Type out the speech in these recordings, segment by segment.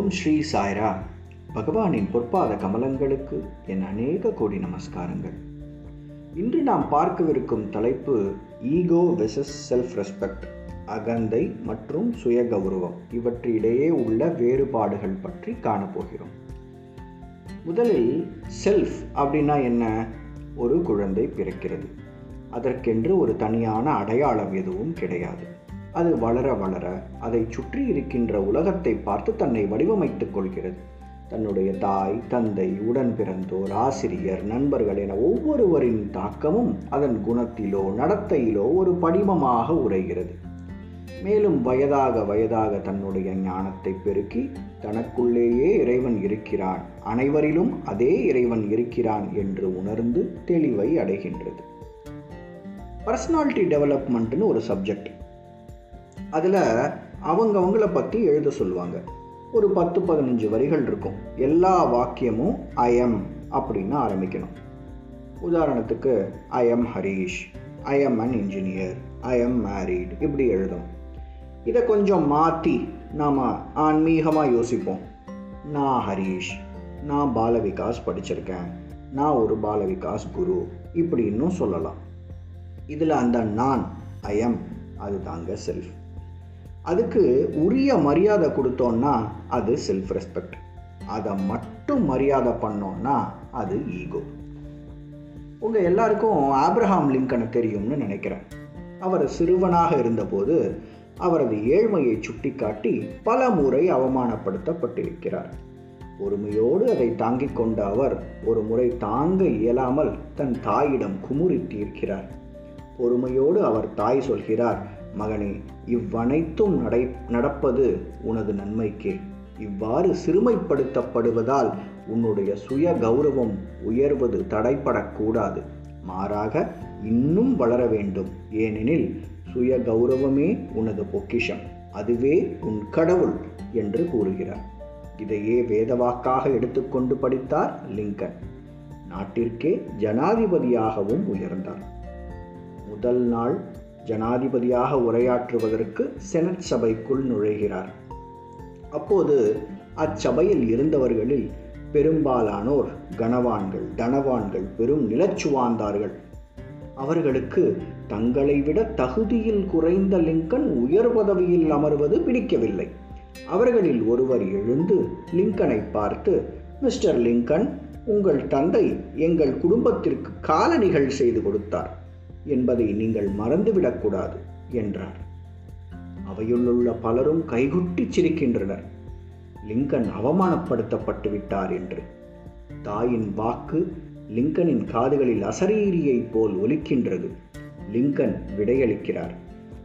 ஓம் ஸ்ரீ சாய்ரா. பகவானின் பொற்பாத கமலங்களுக்கு என் அநேக கோடி நமஸ்காரங்கள். இன்று நாம் பார்க்கவிருக்கும் தலைப்பு ஈகோ வெசஸ் செல்ஃப் ரெஸ்பெக்ட் அகந்தை மற்றும் சுய கௌரவம் இவற்றிடையே உள்ள வேறுபாடுகள் பற்றி காணப்போகிறோம். முதலில் செல்ஃப் அப்படின்னா என்ன? ஒரு குழந்தை பிறக்கிறது. அதற்கென்று ஒரு தனியான அடையாளம் எதுவும் கிடையாது. அது வளர வளர அதை சுற்றி இருக்கின்ற உலகத்தை பார்த்து தன்னை வடிவமைத்துக் கொள்கிறது. தன்னுடைய தாய் தந்தை உடன் பிறந்தோர் ஆசிரியர் நண்பர்கள் என ஒவ்வொருவரின் தாக்கமும் அதன் குணத்திலோ நடத்தையிலோ ஒரு படிமமாக உரைகிறது மேலும் வயதாக வயதாக தன்னுடைய ஞானத்தை பெருக்கி தனக்குள்ளேயே இறைவன் இருக்கிறான். அனைவரிலும் அதே இறைவன் இருக்கிறான் என்று உணர்ந்து தெளிவை அடைகின்றது. பர்சனாலிட்டி டெவலப்மெண்ட்னு ஒரு சப்ஜெக்ட். அதில் அவங்கவுங்கள பற்றி எழுத சொல்லுவாங்க. ஒரு பத்து பதினஞ்சு வரிகள் இருக்கும். எல்லா வாக்கியமும் ஐஎம் அப்படின்னு ஆரம்பிக்கணும். உதாரணத்துக்கு I am Harish I am an engineer I am married இப்படி எழுதும் இதை கொஞ்சம் மாற்றி நாம் ஆன்மீகமாக யோசிப்போம். நான் ஹரீஷ் நான் பாலவிகாஸ் படிச்சிருக்கேன். நான் ஒரு பாலவிகாஸ் குரு இப்படி இன்னும் சொல்லலாம். இதில் அந்த நான் ஐஎம் அது தாங்க செல்ஃப் அதுக்கு உரிய மரியாதை கொடுத்தோன்னா அது செல்ஃப் ரெஸ்பெக்ட் அதை மட்டும் மரியாதை பண்ணோன்னா அது ஈகோ உங்கள் எல்லாருக்கும் ஆப்ரஹாம் லிங்கனை தெரியும்னு நினைக்கிறேன். அவர் சிறுவனாக இருந்தபோது அவரது ஏழ்மையை சுட்டிக்காட்டி பல முறை அவமானப்படுத்தப்பட்டிருக்கிறார். பொறுமையோடு அதை தாங்கிக் கொண்ட அவர் ஒரு முறை தாங்க இயலாமல் தன் தாயிடம் குமுறி தீர்க்கிறார். பொறுமையோடு அவர் தாய் சொல்கிறார் மகனே இவ்வனைத்தும் நடை நடப்பது உனது நன்மைக்கே. இவ்வாறு சிறுமைப்படுத்தப்படுவதால் உன்னுடைய சுய கௌரவம் உயர்வது தடைப்படக்கூடாது மாறாக இன்னும் வளர வேண்டும். ஏனெனில் சுய கௌரவமே உனது பொக்கிஷம். அதுவே உன் கடவுள் என்று கூறுகிறார். இதையே வேதவாக்காக எடுத்துக்கொண்டு படித்தார் லிங்கன். நாட்டிற்கே ஜனாதிபதியாகவும் உயர்ந்தார். முதல் நாள் ஜனாதிபதியாக உரையாற்றுவதற்கு செனட் சபைக்குள் நுழைகிறார். அப்போது அச்சபையில் இருந்தவர்களில் பெரும்பாலானோர் கனவான்கள் தனவான்கள் பெரும் நிலச்சுவாந்தார்கள். அவர்களுக்கு தங்களை விட தகுதியில் குறைந்த லிங்கன் உயர் பதவியில் அமர்வது பிடிக்கவில்லை. அவர்களில் ஒருவர் எழுந்து லிங்கனை பார்த்து மிஸ்டர் லிங்கன் உங்கள் தந்தை எங்கள் குடும்பத்திற்கு காலணிகள் செய்து கொடுத்தார். என்பதை நீங்கள் மறந்துவிடக்கூடாது என்றார். அவையுள்ள பலரும் கைகுட்டி சிரிக்கின்றனர். லிங்கன் அவமானப்படுத்தப்பட்டு விட்டார் என்று. தாயின் வாக்கு லிங்கனின் காதுகளில் அசரீரியைப் போல் ஒலிக்கின்றது. லிங்கன் விடையளிக்கிறார்.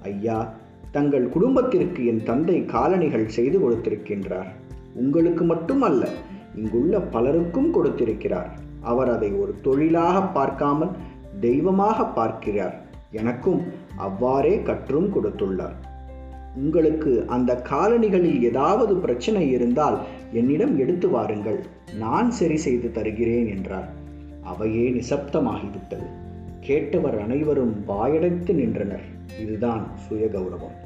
ஐயா தங்கள் குடும்பத்திற்கு என் தந்தை காலணிகள் செய்து கொடுத்திருக்கின்றார். உங்களுக்கு மட்டுமல்ல இங்குள்ள பலருக்கும் கொடுத்திருக்கிறார். அவர் அதை ஒரு தொழிலாக பார்க்காமல் தெய்வமாக பார்க்கிறார். எனக்கும் அவ்வாறே கற்றும் கொடுத்துள்ளார். உங்களுக்கு அந்த காலணிகளில் ஏதாவது பிரச்சனை இருந்தால் என்னிடம் எடுத்து வாருங்கள். நான் சரி செய்து தருகிறேன் என்றார். அவையே நிசப்தமாகிவிட்டது. கேட்டவர் அனைவரும் வாயடைத்து நின்றனர். இதுதான் சுய கௌரவம்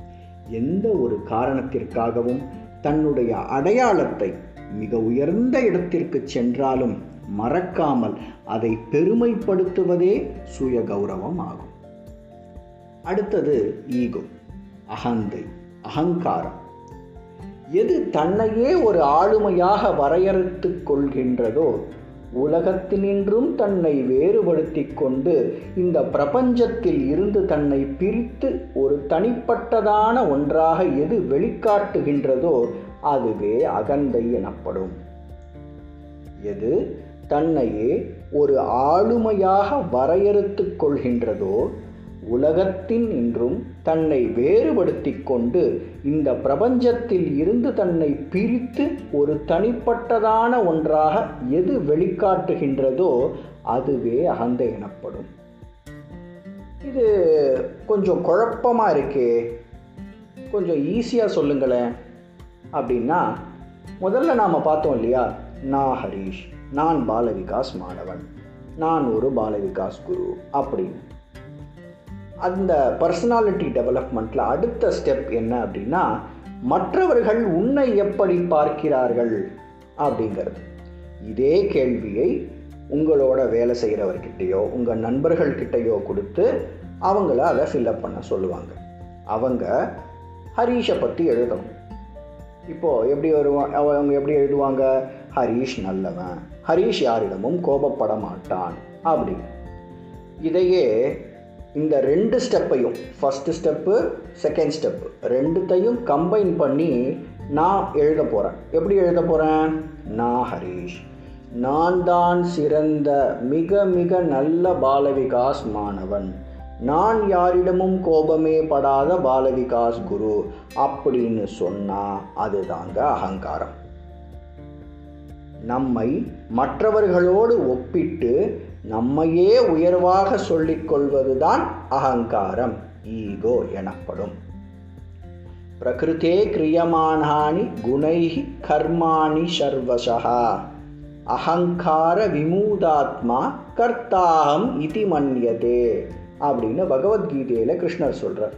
எந்த ஒரு காரணத்திற்காகவும் தன்னுடைய அடையாளத்தை மிக உயர்ந்த இடத்திற்கு சென்றாலும் மறக்காமல் அதை பெருமைப்படுத்துவதே சுய கௌரவம் ஆகும் அடுத்தது ஈகோ அகந்தை அகங்காரம். எது தன்னையே ஒரு ஆளுமையாக வரையறுத்து கொள்கின்றதோ உலகத்தினின்றும் தன்னை வேறுபடுத்தி கொண்டு இந்த பிரபஞ்சத்தில் இருந்து தன்னை பிரித்து ஒரு தனிப்பட்டதான ஒன்றாக எது வெளிக்காட்டுகின்றதோ அதுவே அகந்தை எனப்படும். எது? தன்னையே ஒரு ஆளுமையாக வரையறுத்து கொள்கின்றதோ உலகத்தின் இன்றும் தன்னை வேறுபடுத்தி கொண்டு இந்த பிரபஞ்சத்தில் இருந்து தன்னை பிரித்து ஒரு தனிப்பட்டதான ஒன்றாக எது வெளிக்காட்டுகின்றதோ அதுவே அகந்தை எனப்படும். இது கொஞ்சம் குழப்பமாக இருக்கே. கொஞ்சம் ஈஸியாக சொல்லுங்களேன். அப்படின்னா முதல்ல நாம் பார்த்தோம் இல்லையா? நான் ஹரீஷ் நான் பாலவிகாஸ் மாணவன். நான் ஒரு பாலவிகாஸ் குரு அப்படின்னு. அந்த பர்சனாலிட்டி டெவலப்மெண்ட்டில் அடுத்த ஸ்டெப் என்ன அப்படின்னா மற்றவர்கள் உன்னை எப்படி பார்க்கிறார்கள் அப்படிங்கிறது. இதே கேள்வியை உங்களோட வேலை செய்கிறவர்கிட்டயோ உங்கள் நண்பர்கள்கிட்டயோ கொடுத்து அவங்கள அதை ஃபில்லப் பண்ண சொல்லுவாங்க. அவங்க ஹரீஷை பற்றி எழுதணும். இப்போது எப்படி வருவாங்க அவங்க எப்படி எழுதுவாங்க? ஹரீஷ் நல்லவன். ஹரீஷ் யாரிடமும் கோபப்பட மாட்டான் அப்படி இதையே இந்த ரெண்டு ஸ்டெப்பையும் ஃபஸ்ட்டு ஸ்டெப்பு செகண்ட் ஸ்டெப்பு ரெண்டுத்தையும் கம்பைன் பண்ணி நான் எழுத போகிறேன் எப்படி எழுத போகிறேன் நான் ஹரீஷ். நான் தான் சிறந்த மிக மிக நல்ல பாலவிகாஸ் மாணவன். நான் யாரிடமும் கோபமே படாத பாலவிகாஸ் குரு அப்படின்னு சொன்னால் அதுதாங்க அகங்காரம். நம்மை மற்றவர்களோடு ஒப்பிட்டு நம்மையே உயர்வாக சொல்லிக் கொள்வதுதான் அகங்காரம் ஈகோ எனப்படும். பிரகிருத்தே கிரியமானானி குணைகி கர்மாணி சர்வசா அகங்கார விமூதாத்மா கர்த்தாகம் இதி மன்யதே அப்படின்னு பகவத்கீதையில் கிருஷ்ணர் சொல்கிறார்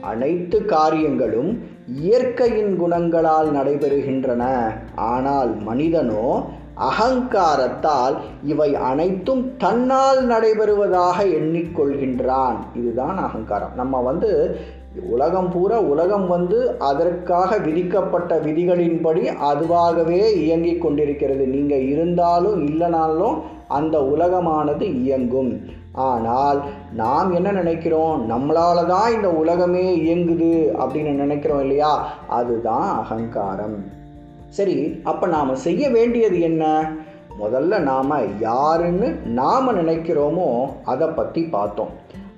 அனைத்து காரியங்களும் இயற்கையின் குணங்களால் நடைபெறுகின்றன. ஆனால் மனிதனோ அகங்காரத்தால் இவை அனைத்தும் தன்னால் நடைபெறுவதாக எண்ணிக்கொள்கின்றான். இதுதான் அகங்காரம். நம்ம வந்து உலகம் பூரா உலகம் வந்து அதற்காக விதிக்கப்பட்ட விதிகளின்படி அதுவாகவே இயங்கிக் கொண்டிருக்கிறது. நீங்கள் இருந்தாலும் இல்லைனாலும் அந்த உலகமானது இயங்கும். ஆனால் நாம் என்ன நினைக்கிறோம்? நம்மளால தான் இந்த உலகமே இயங்குது அப்படின்னு நினைக்கிறோம் இல்லையா? அதுதான் அகங்காரம். சரி அப்போ நாம் செய்ய வேண்டியது என்ன? முதல்ல நாம் யாருன்னு நாம் நினைக்கிறோமோ அதை பற்றி பார்த்தோம்.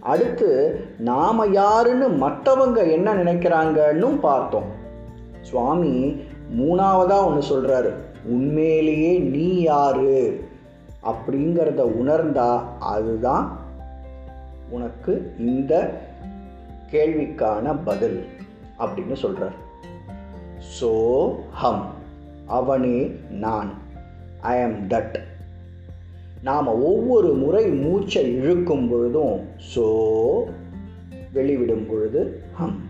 அடுத்து நாம் யாருன்னு மற்றவங்க என்ன நினைக்கிறாங்கன்னு பார்த்தோம். சுவாமி மூணாவதாக ஒன்று சொல்கிறாரு உண்மையிலேயே நீ யாரு? அப்படிங்கிறத உணர்ந்தா அதுதான் உனக்கு இந்த கேள்விக்கான பதில் அப்படின்னு சொல்கிறார் ஸோ ஹம் அவனே நான் ஐ ஆம் தட். நாம் ஒவ்வொரு முறை மூச்சை இழுக்கும் பொழுதும் ஸோ வெளிவிடும் பொழுது ஹம்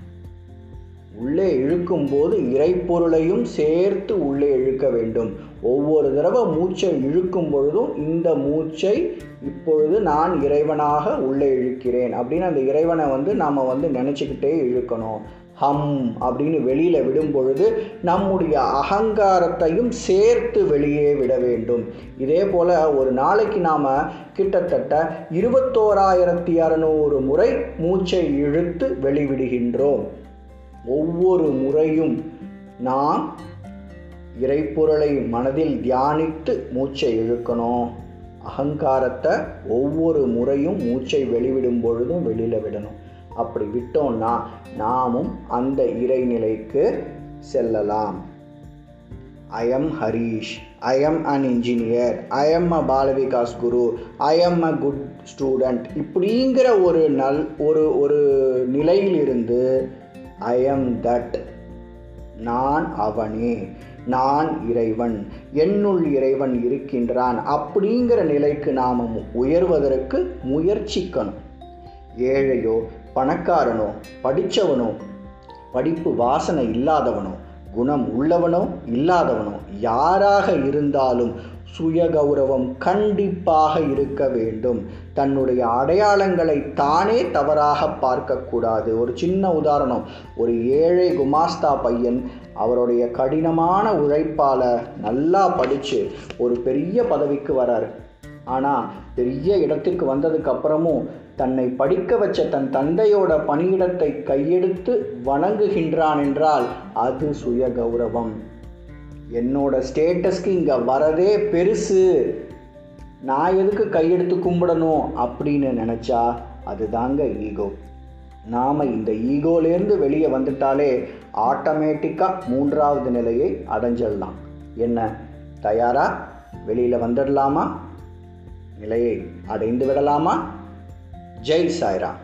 உள்ளே இழுக்கும் போது இறைப்பொருளையும் சேர்த்து உள்ளே இழுக்க வேண்டும். ஒவ்வொரு தடவை மூச்சை இழுக்கும் பொழுதும் இந்த மூச்சை இப்பொழுது நான் இறைவனாக உள்ளே இழுக்கிறேன் அப்படின்னு அந்த இறைவனை வந்து நாம் வந்து நினச்சிக்கிட்டே இழுக்கணும். ஹம் அப்படின்னு வெளியில் விடும் பொழுது நம்முடைய அகங்காரத்தையும் சேர்த்து வெளியே விட வேண்டும். இதே போல் ஒரு நாளைக்கு நாம் கிட்டத்தட்ட இருபத்தோராயிரத்தி அறநூறு முறை மூச்சை இழுத்து வெளிவிடுகின்றோம். ஒவ்வொரு முறையும் நாம் இறைப்பொருளை மனதில் தியானித்து மூச்சை இழுக்கணும். அகங்காரத்தை ஒவ்வொரு முறையும் மூச்சை வெளிவிடும் பொழுதும் வெளியில் விடணும். அப்படி விட்டோம்னா நாமும் அந்த இறைநிலைக்கு செல்லலாம். I am Harish I am an engineer I am a Balvikas guru I am a good student இப்படிங்கிற ஒரு நல் ஒரு ஒரு நிலையிலிருந்து ஐ எம் தட் நான் அவனே நான் இறைவன் என்னுள் இறைவன் இருக்கின்றான் அப்படிங்கிற நிலைக்கு நாம் உயர்வதற்கு முயற்சிக்கணும். ஏழையோ பணக்காரனோ படித்தவனோ படிப்பு வாசனை இல்லாதவனோ குணம் உள்ளவனோ இல்லாதவனோ யாராக இருந்தாலும் சுய கௌரவம் கண்டிப்பாக இருக்க வேண்டும். தன்னுடைய அடையாளங்களை தானே தவறாக பார்க்கக்கூடாது. ஒரு சின்ன உதாரணம். ஒரு ஏழை குமாஸ்தா பையன் அவருடைய கடினமான உழைப்பால் நல்லா படித்து ஒரு பெரிய பதவிக்கு வரார். ஆனால் பெரிய இடத்திற்கு வந்ததுக்கு அப்புறமும் தன்னை படிக்க வச்ச தன் தந்தையோட பணியிடத்தை கையெடுத்து வணங்குகின்றான் என்றால் அது சுய கௌரவம் என்னோட ஸ்டேட்டஸ்க்கு இங்கே வரதே பெருசு. நான் எதுக்கு கையெடுத்து கும்பிடணும் அப்படின்னு நினச்சா அதுதாங்க ஈகோ. நாம் இந்த ஈகோலேருந்து வெளியே வந்துட்டாலே ஆட்டோமேட்டிக்காக மூன்றாவது நிலையை அடைஞ்சிடலாம் என்ன தயாரா? வெளியில் வந்துடலாமா? நிலையை அடைந்து விடலாமா ஜெய் சாய்ராம்.